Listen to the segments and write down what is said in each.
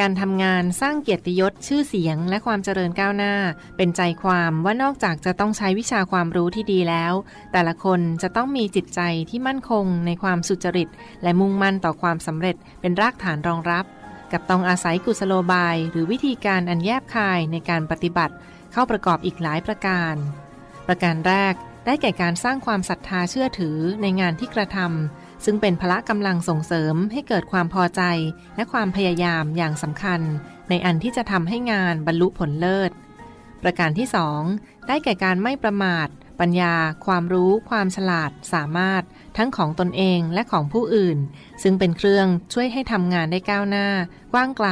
การทำงานสร้างเกียรติยศชื่อเสียง และความเจริญก้าวหน้า เป็นใจความว่านอกจากจะต้องใช้วิชาความรู้ที่ดีแล้ว แต่ละคนจะต้องมีจิตใจที่มั่นคงในความสุจริต และมุ่งมั่นต่อความสำเร็จเป็นรากฐานรองรับ กับต้องอาศัยกุศโลบาย หรือวิธีการอันแยบคายในการปฏิบัติ เข้าประกอบอีกหลายประการ ประการแรกได้แก่การสร้างความศรัทธาเชื่อถือในงานที่กระทำ ซึ่งเป็นพละกำลังส่งเสริมให้เกิดความพอใจ และความพยายามอย่างสำคัญ ในอันที่จะทำให้งานบรรลุผลเลิศ ประการที่ 2 ได้แก่การไม่ประมาท ปัญญา ความรู้ ความฉลาด สามารถ ทั้งของตนเองและของผู้อื่น ซึ่งเป็นเครื่องช่วยให้ทำงานได้ก้าวหน้า กว้างไกล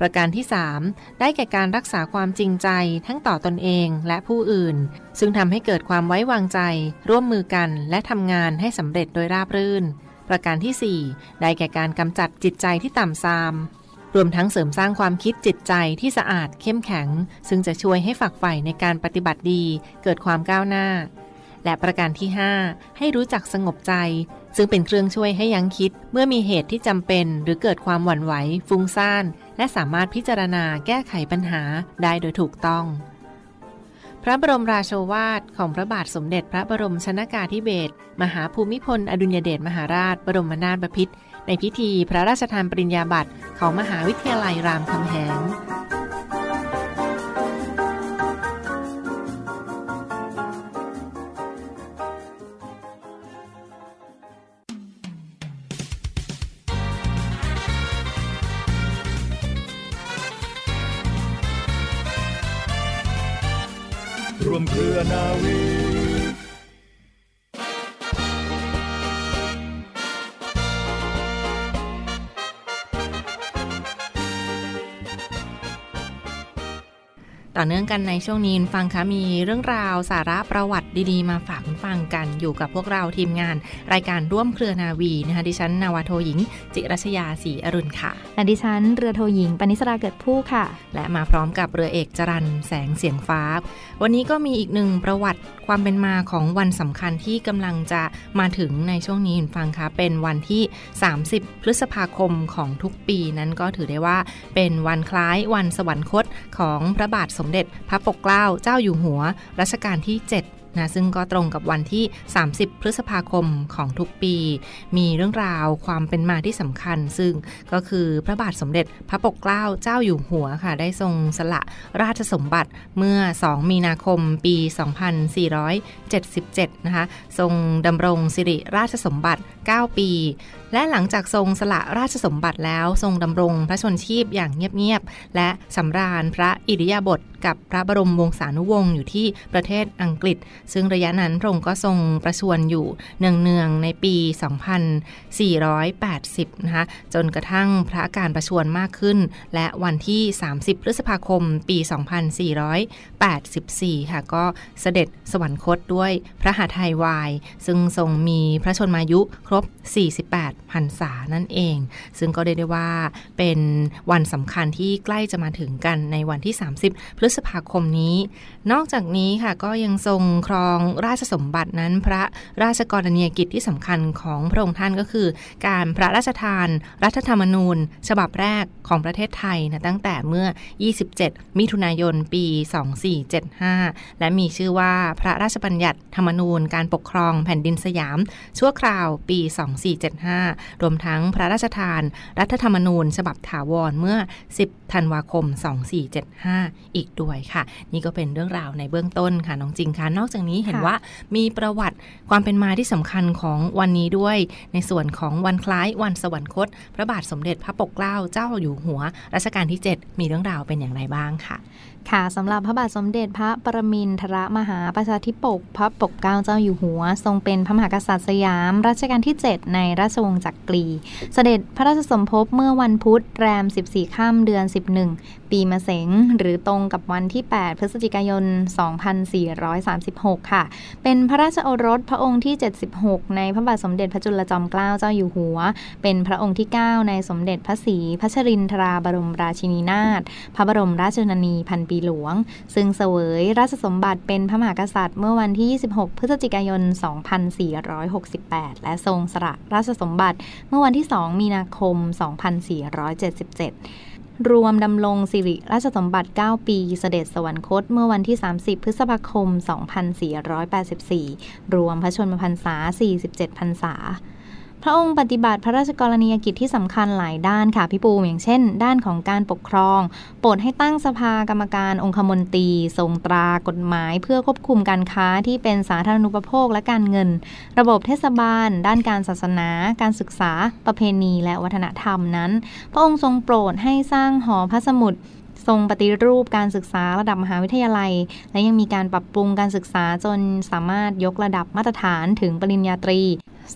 ประการที่ 3 ได้แก่การรักษาความจริงใจทั้งต่อตอนเองและผู้อื่น ซึ่งทำให้เกิดความไว้วางใจ ร่วมมือกันและทำงานให้สำเร็จโดยราบรื่น ประการที่ 4 ได้แก่การกำจัดจิตใจที่ต่ำทรามรวมทั้งเสริมสร้างความคิดจิตใจที่สะอาดเข้มแข็ง ซึ่งจะช่วยให้ฝักใฝ่ในการปฏิบัติดี เกิดความก้าวหน้า และประการที่ 5 ให้รู้จักสงบใจ ซึ่งเป็นเครื่องช่วยให้ยั้งคิด เมื่อมีเหตุที่จำเป็น หรือเกิดความหวั่นไหว ฟุ้งซ่าน และสามารถพิจารณาแก้ไขปัญหาได้โดยถูกต้อง พระบรมราโชวาทของพระบาทสมเด็จพระบรมชนากาธิเบศรมหาภูมิพล อดุลยเดชมหาราช บรมนาถบพิตรในพิธีพระราชทานปริญญาบัตรของมหาวิทยาลัยรามคำแหง เรือนาวี ต่อเนื่องกันในช่วงนี้ฟังคะมีเรื่องราวสาระประวัติดีๆ มาฝากคุณฟังกันอยู่กับพวกเราทีมงาน รายการร่วมเครือนาวีนะคะดิฉันนาวาโทหญิง จิรัชยาศรีอรุณค่ะและดิฉันเรือโทหญิงปณิสราเกิดผู้ค่ะ และมาพร้อมกับเรือเอกจรันแสงเสียงฟ้า วันนี้ก็มีอีกหนึ่งประวัติความเป็นมาของวันสำคัญที่กำลังจะมาถึงในช่วงนี้คุณฟังคะเป็นวันที่ 30 พฤษภาคมของทุกปีนั้นก็ถือได้ว่าเป็นวันคล้ายวันสวรรคตของพระบาทสมเด็จพระปกเกล้าเจ้าอยู่หัวรัชกาลที่ 7นะซึ่งก็ตรงกับวันที่ 30 พฤษภาคมของทุกปี มีเรื่องราวความเป็นมาที่สำคัญ ซึ่งก็คือพระบาทสมเด็จพระปกเกล้าเจ้าอยู่หัวค่ะ ได้ทรงสละราชสมบัติเมื่อ 2 มีนาคมปี 2477 นะคะ ทรงดำรงสิริราชสมบัติ 9 ปี และหลังจากทรงสละราชสมบัติแล้วทรงดำรงพระชนชีพอย่างเงียบๆ และสำราญพระอิริยาบถกับพระบรมวงศานุวงศ์อยู่ที่ประเทศอังกฤษ ซึ่งระยะนั้นพระองค์ก็ทรงประชวรอยู่เนืองๆในปี 2480 นะคะ จนกระทั่งพระการประชวรมากขึ้น และวันที่ 30 พฤษภาคม ปี 2484 ค่ะ ก็เสด็จสวรรคตด้วยพระหาไทยวาย ซึ่งทรงมีพระชนมายุครบ 48พรรษานั่นเอง ซึ่งก็ได้ได้ว่าเป็นวันสำคัญที่ใกล้จะมาถึงกันในวันที่ 30 พฤษภาคมนี้ นอกจากนี้ค่ะก็ยังทรงครองราชสมบัตินั้น พระราชกรณียกิจที่สำคัญของพระองค์ท่านก็คือ การพระราชทาน รัฐธรรมนูญ ฉบับแรกของประเทศไทยนะตั้งแต่เมื่อ 27 มิถุนายน ปี 2475 และมีชื่อว่าพระราชบัญญัติธรรมนูญการปกครองแผ่นดินสยาม ชั่วคราวปี 2475รวมทั้งพระราชทาน รัฐธรรมนูญ ฉบับถาวรเมื่อ 10 ธันวาคม 2475 อีกด้วยค่ะ นี่ก็เป็นเรื่องราวในเบื้องต้นค่ะน้องจริงค่ะนอกจากนี้เห็นว่ามีประวัติความเป็นมาที่สำคัญของวันนี้ด้วย ในส่วนของวันคล้ายวันสวรรคต พระบาทสมเด็จพระปกเกล้าเจ้าอยู่หัวรัชกาลที่ 7 มีเรื่องราวเป็นอย่างไรบ้างค่ะค่ะสำหรับพระบาทสมเด็จพระปรมินทรมหาประชาธิปก พระปกเกล้าเจ้าอยู่หัว ทรงเป็นพระมหากษัตริย์สยามรัชกาลที่ 7 ในราชวงศ์จักรี เสด็จพระราชสมภพเมื่อวันพุธแรม 14ค่ำเดือน 11 ปีมะเสงหรือตรงกับวันที่ 8 พฤศจิกายน 2436 ค่ะ เป็นพระราชโอรสพระองค์ที่ 76 ในพระบาทสมเด็จพระจุลจอมเกล้าเจ้าอยู่หัว เป็นพระองค์ที่ 9 ในสมเด็จพระศรีพัชรินทราบรมราชินีนาถพระบรมราชชนนีพันปีหลวง ซึ่งเสวยราชสมบัติเป็นพระมหากษัตริย์เมื่อวันที่ 26 พฤศจิกายน 2468 และทรงสละราชสมบัติเมื่อวันที่ 2 มีนาคม 2477 รวมดำรงสิริราชสมบัติ 9 ปี เสด็จสวรรคตเมื่อวันที่ 30 พฤษภาคม 2484 รวมพระชนมพรรษา 47 พรรษา พระองค์ปฏิบัติพระราชกรณียกิจที่สำคัญหลายด้านค่ะพี่ปูอย่างเช่น ด้านของการปกครอง โปรดให้ตั้งสภากรรมการองคมนตรีทรงตรากฎหมาย เพื่อควบคุมการค้าที่เป็นสาธารณูปโภคและการเงิน ระบบเทศบาล ด้านการศาสนา การศึกษา ประเพณี และวัฒนธรรมนั้น พระองค์ทรงโปรดให้สร้างหอพระสมุดทรงปฏิรูปการศึกษาระดับมหาวิทยาลัย และยังมีการปรับปรุงการศึกษาจนสามารถยกระดับมาตรฐานถึงปริญญาตรี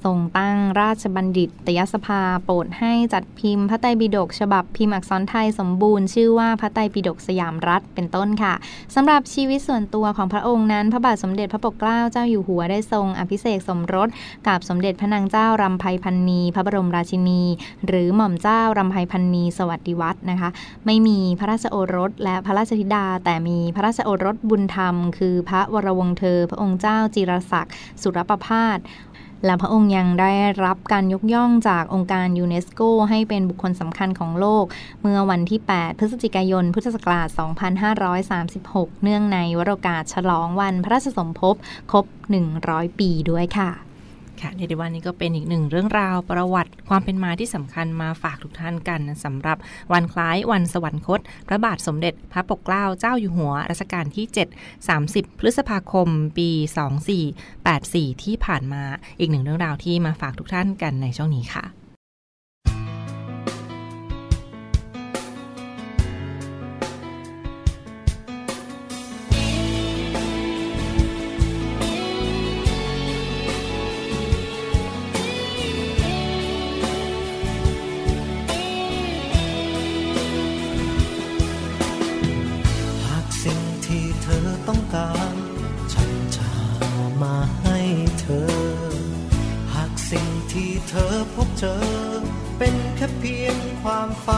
ทรงตั้งราชบัณฑิตตยสภาโปรดให้จัดพิมพ์พระไตรปิฎกฉบับพิมพ์อักษรไทยสมบูรณ์ชื่อว่าพระไตรปิฎกสยามรัฐเป็นต้นค่ะสำหรับชีวิตส่วนตัวของพระองค์นั้น พระบาทสมเด็จพระปกเกล้าเจ้าอยู่หัวได้ทรงอภิเษกสมรสกับสมเด็จพระนางเจ้ารำไพพันนีพระบรมราชินี หรือหม่อมเจ้ารำไพพันนีสวัสดิวัฒน์นะคะ ไม่มีพระราชโอรสและพระราชธิดา แต่มีพระราชโอรสบุญธรรม คือพระวรวงเธอ พระองค์เจ้าจิรศักดิ์สุรประพาส และพระองค์ยังได้รับการยกย่องจากองค์การยูเนสโกให้เป็นบุคคลสำคัญของโลก เมื่อวันที่ 8 พฤศจิกายน พุทธศักราช 2536 เนื่องในวโรกาสฉลองวันพระราชสมภพครบ 100 ปีด้วยค่ะ ค่ะเรียกได้ว่านี่ก็เป็นอีกหนึ่งเรื่องราวประวัติความเป็นมาที่สำคัญมาฝากทุกท่านกันนะสำหรับวันคล้ายวันสวรรคต พระบาทสมเด็จพระปกเกล้าเจ้าอยู่หัวรัชกาลที่ 7 30 พฤษภาคม ปี 2484 ที่ผ่านมาอีกหนึ่งเรื่องราวที่มาฝากทุกท่านกันในช่วงนี้ค่ะ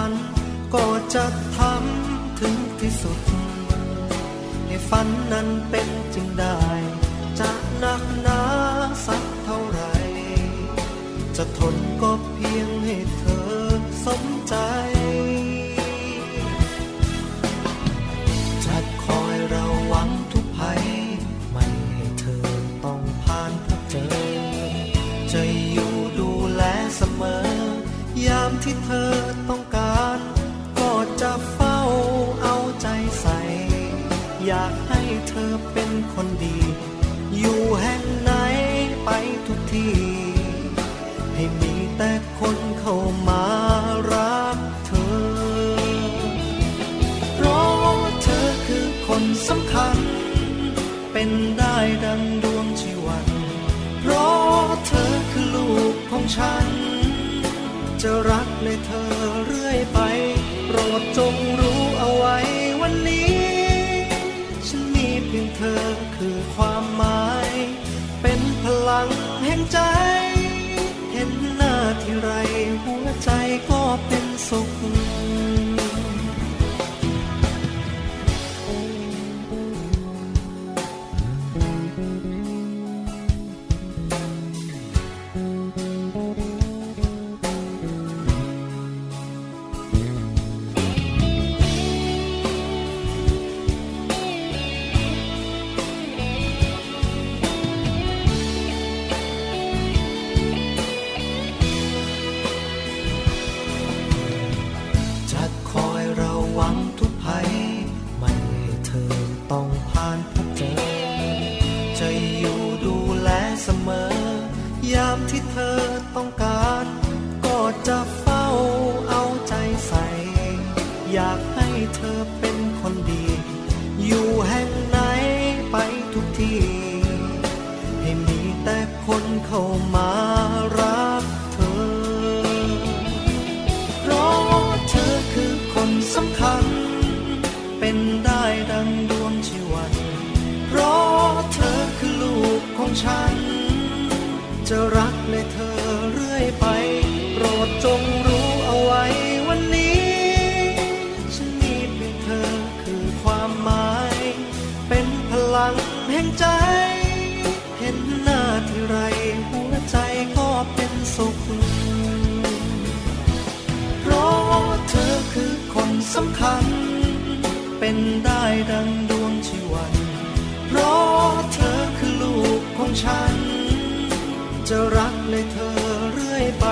ฝันก็จะทำถึงที่สุด ให้ฝันนั้นเป็นจริงได้ จะนักหนาสักเท่าไหรจะทนก็เพียงให้เธอสมใจ จะคอยระวังทุกภัย ไม่ให้เธอต้องผ่านพบเจอ จะอยู่ดูแลเสมอ ยามที่เธอ ที่ ให้มีแต่คนเข้ามารักเธอ เพราะเธอคือคนสำคัญ เป็นได้ดังดวงชีวัน เพราะเธอคือลูกของฉัน จะรักในเธอ ฉัน จะรักในเธอเรื่อยไป โปรดจงรู้เอาไว้วันนี้ ฉันมีเพียงเธอคือความหมาย เป็นพลังแห่งใจ เห็นหน้าที่ไรหัวใจก็เป็นสุข เพราะเธอคือคนสำคัญ เป็นได้ดัง ฉัน จะรักในเธอเรื่อยไป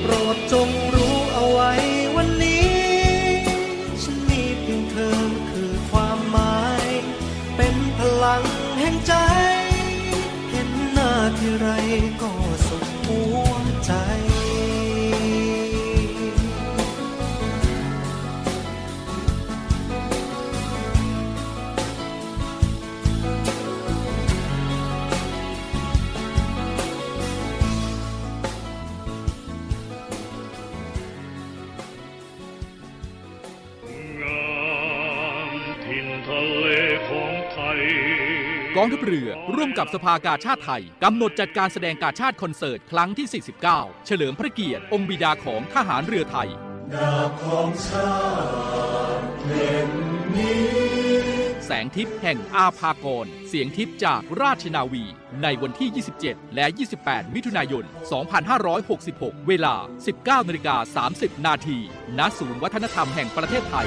โปรดจงรู้เอาไว้วันนี้ ฉันมีเพียงเธอคือความหมาย เป็นพลังแห่งใจ เห็นหน้าที่ไรก็ องทัพเรือ ร่วมกับสภากาชาติไทยกำหนดจัดการแสดงกาชาติคอนเสิร์ต ครั้งที่ 49 เฉลิมพระเกียรติ องค์บิดาของทหารเรือไทยแสงทิพย์แห่งอาภากร เสียงทิพย์จากราชนาวี ในวันที่ 27 และ 28 มิถุนายน 2566 เวลา 19นาฬิกา30 นาทีณศูนย์วัฒนธรรมแห่งประเทศไทย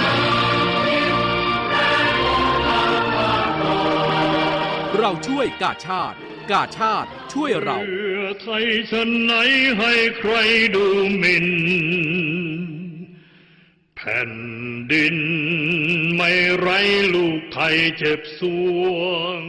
เราช่วยกาชาติ กาชาติช่วยเรา เพื่อไทยชนไหนให้ใครดูหมิ่นแผ่นดินไม่ไรลูกไทยเจ็บสวง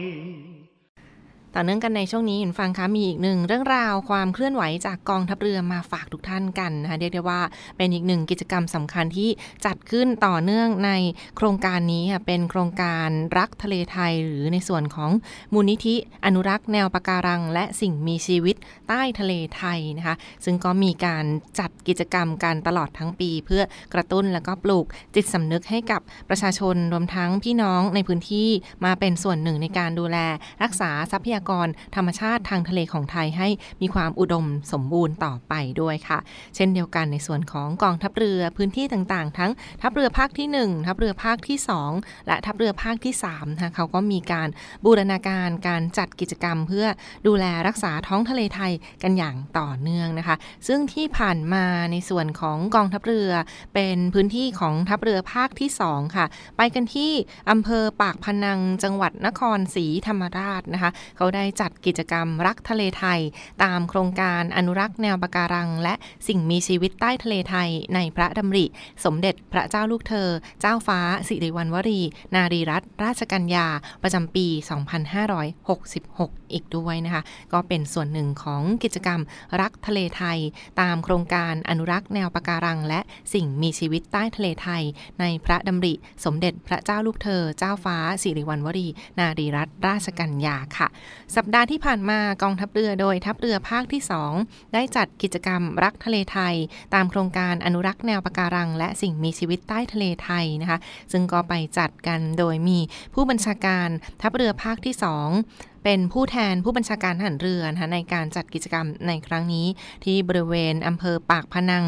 ต่อเนื่องกันในช่วงนี้คุณฟังคะมีอีกหนึ่งเรื่องราวความเคลื่อนไหวจากกองทัพเรือมาฝากทุกท่านกันนะคะเรียกได้ว่าเป็นอีกหนึ่งกิจกรรมสำคัญที่จัดขึ้นต่อเนื่องในโครงการนี้ค่ะเป็นโครงการรักทะเลไทย หรือในส่วนของมูลนิธิอนุรักษ์แนวปะการัง และสิ่งมีชีวิตใต้ทะเลไทยนะคะซึ่งก็มีการจัดกิจกรรมกันตลอดทั้งปี เพื่อกระตุ้นและก็ปลูกจิตสำนึกให้กับประชาชนรวมทั้งพี่น้องในพื้นที่มาเป็นส่วนหนึ่งในการดูแลรักษาทรัพยาากรธรรมชาติทางทะเลของไทยให้มีความอุดมสมบูรณ์ต่อไปด้วยค่ะ เช่นเดียวกันในส่วนของกองทัพเรือพื้นที่ต่างๆ ทั้งทัพเรือภาคที่ 1 ทัพเรือภาคที่ 2 และทัพเรือภาคที่3นะคะเขาก็มีการบูรณาการการจัดกิจกรรม เพื่อดูแลรักษาท้องทะเลไทยกันอย่างต่อเนื่องนะคะ ซึ่งที่ผ่านมาในส่วนของกองทัพเรือเป็นพื้นที่ของทัพเรือภาคที่ 2 ค่ะ ไปกันที่อำเภอปากพนังจังหวัดนครศรีธรรมราชนะคะ เขาได้จัดกิจกรรมรักทะเลไทย ตามโครงการอนุรักษ์แนวปะการัง และสิ่งมีชีวิตใต้ทะเลไทยในพระดำริ สมเด็จพระเจ้าลูกเธอ เจ้าฟ้าสิริวัณวรี นารีรัตนราชกัญญา ประจำปี 2566 อีกด้วยนะคะ ก็เป็นส่วนหนึ่งของกิจกรรมรักทะเลไทย ตามโครงการอนุรักษ์แนวปะการัง และสิ่งมีชีวิตใต้ทะเลไทย ในพระดำริ สมเด็จพระเจ้าลูกเธอ เจ้าฟ้าสิริวัณวรี นารีรัตนราชกัญญาค่ะสัปดาห์ที่ผ่านมากองทัพเรือโดยทัพเรือภาคที่ 2 ได้จัดกิจกรรมรักทะเลไทย ตามโครงการอนุรักษ์แนวปะการัง และสิ่งมีชีวิตใต้ทะเลไทยนะคะ ซึ่งก็ไปจัดกันโดยมีผู้บัญชาการทัพเรือภาคที่ 2 เป็นผู้แทนผู้บัญชาการทหารเรือนะคะในการจัดกิจกรรมในครั้งนี้ ที่บริเวณอำเภอปากพนัง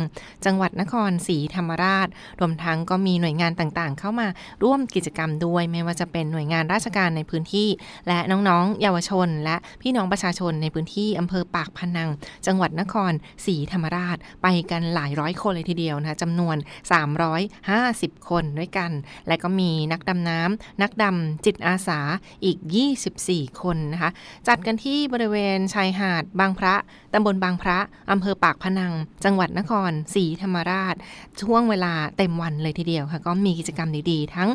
จังหวัดนครศรีธรรมราช รวมทั้งก็มีหน่วยงานต่างๆ เข้ามาร่วมกิจกรรมด้วย ไม่ว่าจะเป็นหน่วยงานราชการในพื้นที่ และน้องๆ เยาวชน และพี่น้องประชาชนในพื้นที่อำเภอปากพนัง จังหวัดนครศรีธรรมราช ไปกันหลายร้อยคนเลยทีเดียวนะคะจำนวน 350 คนด้วยกัน และก็มีนักดำน้ำนักดำจิตอาสาอีก 24 คนนะคะจัดกันที่บริเวณชายหาดบางพระตำบลบางพระอำเภอปากพนัง จังหวัดนครศรีธรรมราช ช่วงเวลาเต็มวันเลยทีเดียวค่ะ ก็มีกิจกรรมดีๆ ทั้ง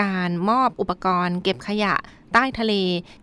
การมอบอุปกรณ์ เก็บขยะใต้ทะเล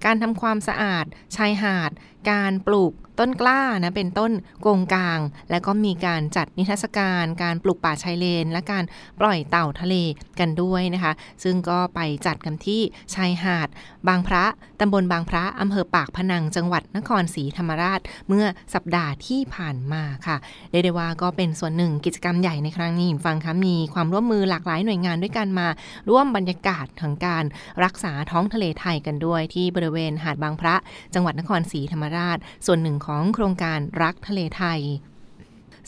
การทำความสะอาด ชายหาด การปลูก ต้นกล้านะเป็นต้นกงกลาง แล้วก็มีการจัดนิทรรศการ การปลูกป่าชายเลน และการปล่อยเต่าทะเลกันด้วยนะคะ ซึ่งก็ไปจัดกันที่ชายหาด บางพระตำบลบางพระอำเภอปากพนังจังหวัดนครศรีธรรมราช เมื่อสัปดาห์ที่ผ่านมาค่ะเดเดว่าก็เป็นส่วนหนึ่งกิจกรรมใหญ่ในครั้งนี้ฟังคะมีความร่วมมือหลากหลายหน่วยงานด้วยกันมา ร่วมบรรยากาศของการรักษาท้องทะเลไทยกันด้วย ที่บริเวณหาดบางพระ จังหวัดนครศรีธรรมราช ส่วนหนึ่งของโครงการรักทะเลไทย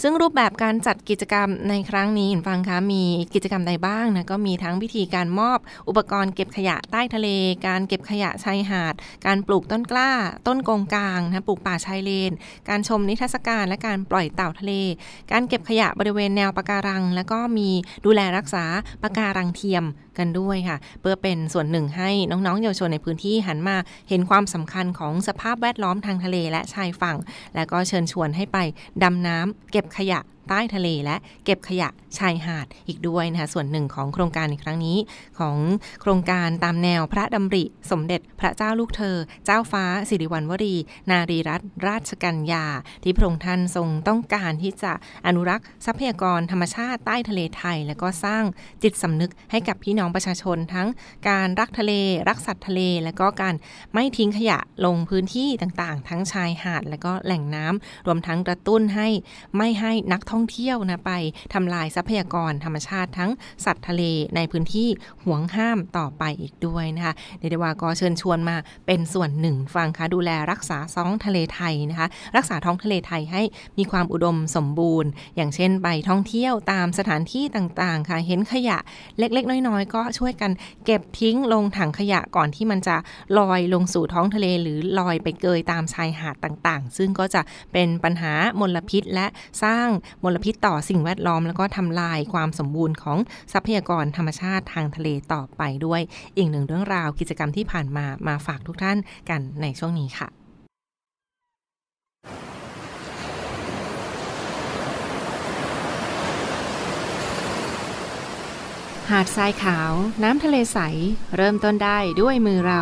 ซึ่งรูปแบบการจัดกิจกรรมในครั้งนี้ฟังคะมีกิจกรรมใดบ้างนะก็มีทั้งพิธีการมอบอุปกรณ์เก็บขยะใต้ทะเล การเก็บขยะชายหาด การปลูกต้นกล้า ต้นกงกลางนะปลูกป่าชายเลน การชมนิทรรศการและการปล่อยเต่าทะเล การเก็บขยะบริเวณแนวปะการัง แล้วก็มีดูแลรักษาปะการังเทียม กันด้วยค่ะ เพื่อเป็นส่วนหนึ่งให้น้องๆ เยาวชนในพื้นที่หันมาเห็นความสำคัญของสภาพแวดล้อมทางทะเลและชายฝั่ง และก็เชิญชวนให้ไปดำน้ำเก็บขยะ ใต้ทะเลและเก็บขยะชายหาดอีกด้วยนะคะส่วนหนึ่งของโครงการในครั้งนี้ของโครงการตามแนวพระดำริ สมเด็จพระเจ้าลูกเธอ เจ้าฟ้าสิริวัณวรี นารีรัตนราชกัญญา ที่พระองค์ท่านทรงต้องการที่จะอนุรักษ์ทรัพยากรธรรมชาติใต้ทะเลไทย และก็สร้างจิตสำนึกให้กับพี่น้องประชาชนทั้งการรักทะเล รักสัตว์ทะเล และก็การไม่ทิ้งขยะลงพื้นที่ต่างๆ ทั้งชายหาด และก็แหล่งน้ำรวมทั้งกระตุ้นให้ไม่ให้นักท่องท่องเที่ยวนะไปทำลายทรัพยากรธรรมชาติทั้งสัตว์ทะเลในพื้นที่ห่วงห้ามต่อไปอีกด้วยนะคะเดเดวาก็เชิญชวนมาเป็นส่วนหนึ่งฟังคะดูแลรักษาท้องทะเลไทยนะคะรักษาท้องทะเลไทยให้มีความอุดมสมบูรณ์ อย่างเช่นไปท่องเที่ยวตามสถานที่ต่างๆ ค่ะ เห็นขยะเล็ก ๆ น้อย ๆ ก็ช่วยกันเก็บทิ้งลงถังขยะก่อนที่มันจะลอยลงสู่ท้องทะเล หรือลอยไปเกยตามชายหาดต่างๆ ซึ่งก็จะเป็นปัญหามลพิษและสร้างมมลพิษต่อสิ่งแวดล้อม แล้วก็ทำลายความสมบูรณ์ของทรัพยากรธรรมชาติทางทะเลต่อไปด้วย อีกหนึ่งเรื่องราวกิจกรรมที่ผ่านมามาฝากทุกท่านกันในช่วงนี้ค่ะหาดทรายขาว น้ำทะเลใส เริ่มต้นได้ด้วยมือเรา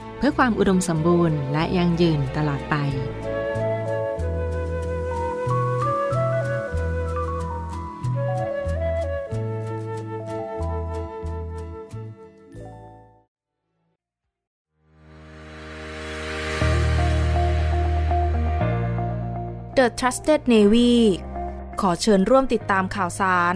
พื่อความอุดมสมบูรณ์และยั่งยืนตลอดไป The Trusted Navy ขอเชิญร่วมติดตามข่าวสาร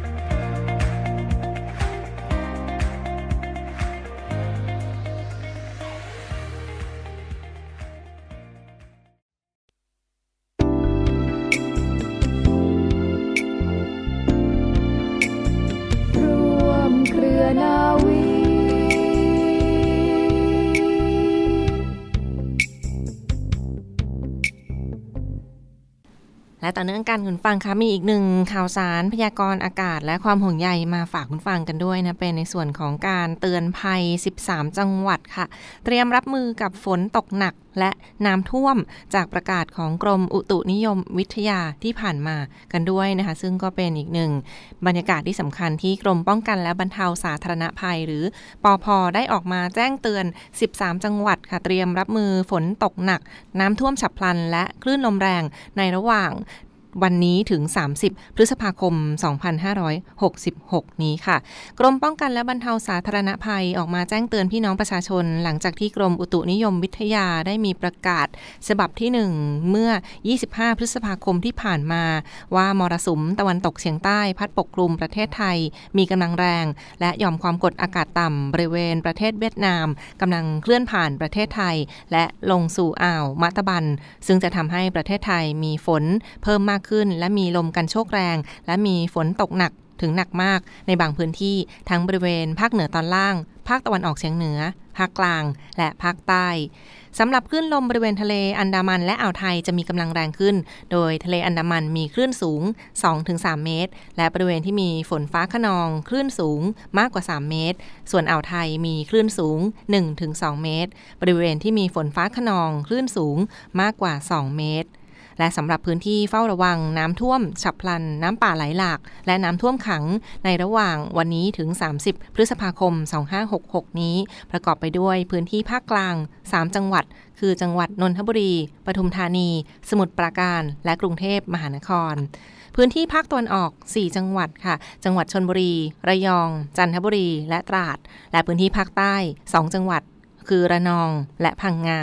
และต่อเนื่องกันคุณฟังคะมีอีกหนึ่งข่าวสารพยากรณ์อากาศ และความห่วงใยมาฝากคุณฟังกันด้วยนะเป็นในส่วนของการเตือนภัย 13 จังหวัดค่ะ เตรียมรับมือกับฝนตกหนักและน้ำท่วมจากประกาศของกรมอุตุนิยมวิทยาที่ผ่านมากันด้วยนะคะ ซึ่งก็เป็นอีกหนึ่งบรรยากาศที่สำคัญที่กรมป้องกันและบรรเทาสาธารณภัย หรือปอพได้ออกมาแจ้งเตือน 13 จังหวัดค่ะเตรียมรับมือฝนตกหนัก น้ำท่วมฉับพลัน และคลื่นลมแรงในระหว่าง วันนี้ถึง 30 พฤษภาคม 2566 นี้ค่ะ กรมป้องกันและบรรเทาสาธารณภัยออกมาแจ้งเตือนพี่น้องประชาชน หลังจากที่กรมอุตุนิยมวิทยาได้มีประกาศ ฉบับที่ 1 เมื่อ 25 พฤษภาคมที่ผ่านมา ว่ามรสุมตะวันตกเฉียงใต้พัดปกคลุมประเทศไทย มีกำลังแรง และหย่อมความกดอากาศต่ำบริเวณประเทศเวียดนามกำลังเคลื่อนผ่านประเทศไทย และลงสู่อ่าวมะตบัน ซึ่งจะทำให้ประเทศไทยมีฝนเพิ่มมากขึ้น และมีลมกันโชกแรง และมีฝนตกหนักถึงหนักมากในบางพื้นที่ทั้งบริเวณภาคเหนือตอนล่าง ภาคตะวันออกเฉียงเหนือ ภาคกลาง และภาคใต้สำหรับคลื่นลมบริเวณทะเลอันดามันและอ่าวไทยจะมีกำลังแรงขึ้น โดยทะเลอันดามันมีคลื่นสูง 2-3 เมตร และบริเวณที่มีฝนฟ้าขนองคลื่นสูงมากกว่า 3 เมตร ส่วนอ่าวไทยมีคลื่นสูง 1-2 เมตร บริเวณที่มีฝนฟ้าขนองคลื่นสูงมากกว่า 2 เมตร และสำหรับพื้นที่เฝ้าระวังน้ำท่วมฉับพลัน น้ำป่าไหลหลาก และน้ำท่วมขังในระหว่างวันนี้ถึง 30 พฤษภาคม 2566 นี้ ประกอบไปด้วยพื้นที่ภาคกลาง 3 จังหวัด คือจังหวัดนนทบุรี ปทุมธานี สมุทรปราการ และกรุงเทพมหานครพื้นที่ภาคตะวันออก 4 จังหวัดค่ะ จังหวัดชนบุรี ระยอง จันทบุรี และตราด และพื้นที่ภาคใต้ 2 จังหวัด คือระนองและพังงา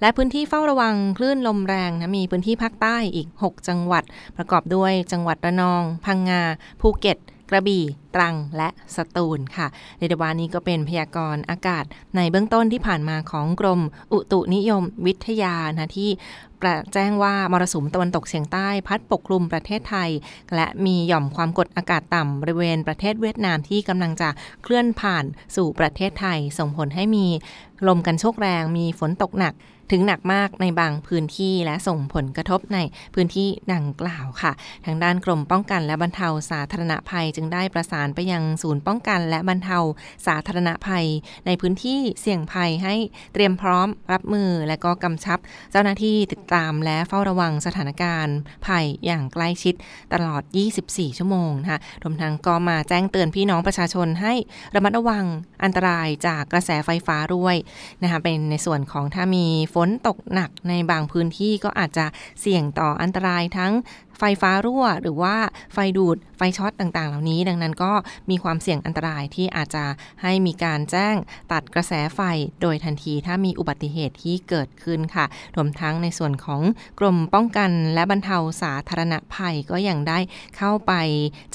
และพื้นที่เฝ้าระวังคลื่นลมแรงนะมีพื้นที่ภาคใต้อีก 6 จังหวัด ประกอบด้วยจังหวัดระนอง พังงา ภูเก็ต กระบี่ ตรัง และสตูลค่ะเรดวานี้ก็เป็นพยากรณ์อากาศในเบื้องต้นที่ผ่านมาของกรมอุตุนิยมวิทยานะที่ แจ้งว่ามรสุมตะวันตกเฉียงใต้พัดปกคลุมประเทศไทย และมีหย่อมความกดอากาศต่ำบริเวณประเทศเวียดนามที่กำลังจะเคลื่อนผ่านสู่ประเทศไทย ส่งผลให้มีลมกันโชกแรงมีฝนตกหนักถึงหนักมากในบางพื้นที่และส่งผลกระทบในพื้นที่ดังกล่าวค่ะ ทางด้านกรมป้องกันและบรรเทาสาธารณภัยจึงได้ประสานไปยังศูนย์ป้องกันและบรรเทาสาธารณภัย ในพื้นที่เสี่ยงภัยให้เตรียมพร้อมรับมือและก็กำชับ เจ้าหน้าที่ติดตตามและเฝ้าระวังสถานการณ์ภัยอย่างใกล้ชิดตลอด 24 ชั่วโมงนะคะรวมทั้งก็มาแจ้งเตือนพี่น้องประชาชนให้ระมัดระวังอันตรายจากกระแสไฟฟ้าด้วยนะคะเป็นในส่วนของถ้ามีฝนตกหนักในบางพื้นที่ก็อาจจะเสี่ยงต่ออันตรายทั้ง ไฟฟ้ารั่ว หรือว่าไฟดูดไฟช็อตต่างๆ เหล่านี้ ดังนั้นก็มีความเสี่ยงอันตรายที่อาจจะให้มีการแจ้งตัดกระแสไฟโดยทันทีถ้ามีอุบัติเหตุที่เกิดขึ้นค่ะ รวมทั้งในส่วนของกรมป้องกันและบรรเทาสาธารณภัยก็ยังได้เข้าไป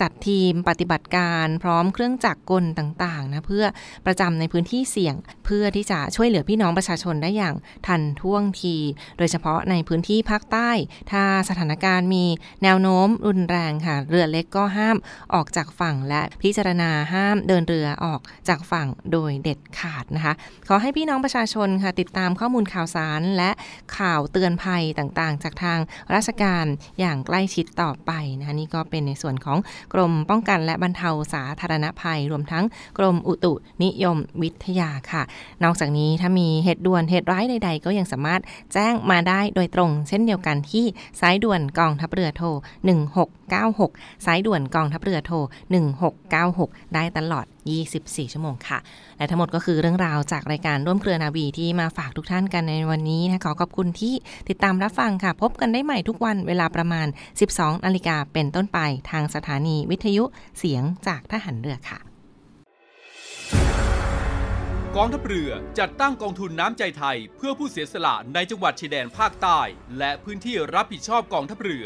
จัดทีมปฏิบัติการพร้อมเครื่องจักรกลต่างๆนะเพื่อประจำในพื้นที่เสี่ยง เพื่อที่จะช่วยเหลือพี่น้องประชาชนได้อย่างทันท่วงที โดยเฉพาะในพื้นที่ภาคใต้ ถ้าสถานการณ์มีแนวโน้มรุนแรงค่ะ เรือเล็กก็ห้ามออกจากฝั่งและพิจารณาห้ามเดินเรือออกจากฝั่งโดยเด็ดขาดนะคะ ขอให้พี่น้องประชาชนค่ะติดตามข้อมูลข่าวสารและข่าวเตือนภัยต่างๆ จากทางราชการอย่างใกล้ชิดต่อไปนะคะนี่ก็เป็นในส่วนของกรมป้องกันและบรรเทาสาธารณภัย รวมทั้งกรมอุตุนิยมวิทยาค่ะ นอกจากนี้ถ้ามีเหตุด่วนเหตุร้ายใด ๆ ก็ยังสามารถแจ้งมาได้โดยตรง เช่นเดียวกันที่สายด่วนกองทัพเรือโทร 1696 สายด่วนกองทัพเรือโทร 1696 ได้ตลอด 24 ชั่วโมงค่ะ และทั้งหมดก็คือเรื่องราวจากรายการร่วมเครือนาวีที่มาฝากทุกท่านกันในวันนี้นะขอขอบคุณที่ติดตามรับฟังค่ะ พบกันได้ใหม่ทุกวันเวลาประมาณ 12นาฬิกาเป็นต้นไปทางสถานีวิทยุเสียงจากทหารเรือค่ะกองทัพเรือจัดตั้งกองทุนน้ำใจไทย เพื่อผู้เสียสละในจังหวัดชายแดนภาคใต้ และพื้นที่รับผิดชอบกองทัพเรือ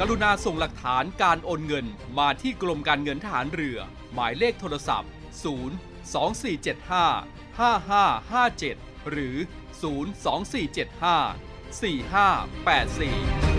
กรุณาส่งหลักฐานการโอนเงินมาที่กรมการเงินฐานเรือ หมายเลขโทรศัพท์ 0 2475 5557 หรือ 0 2475 4584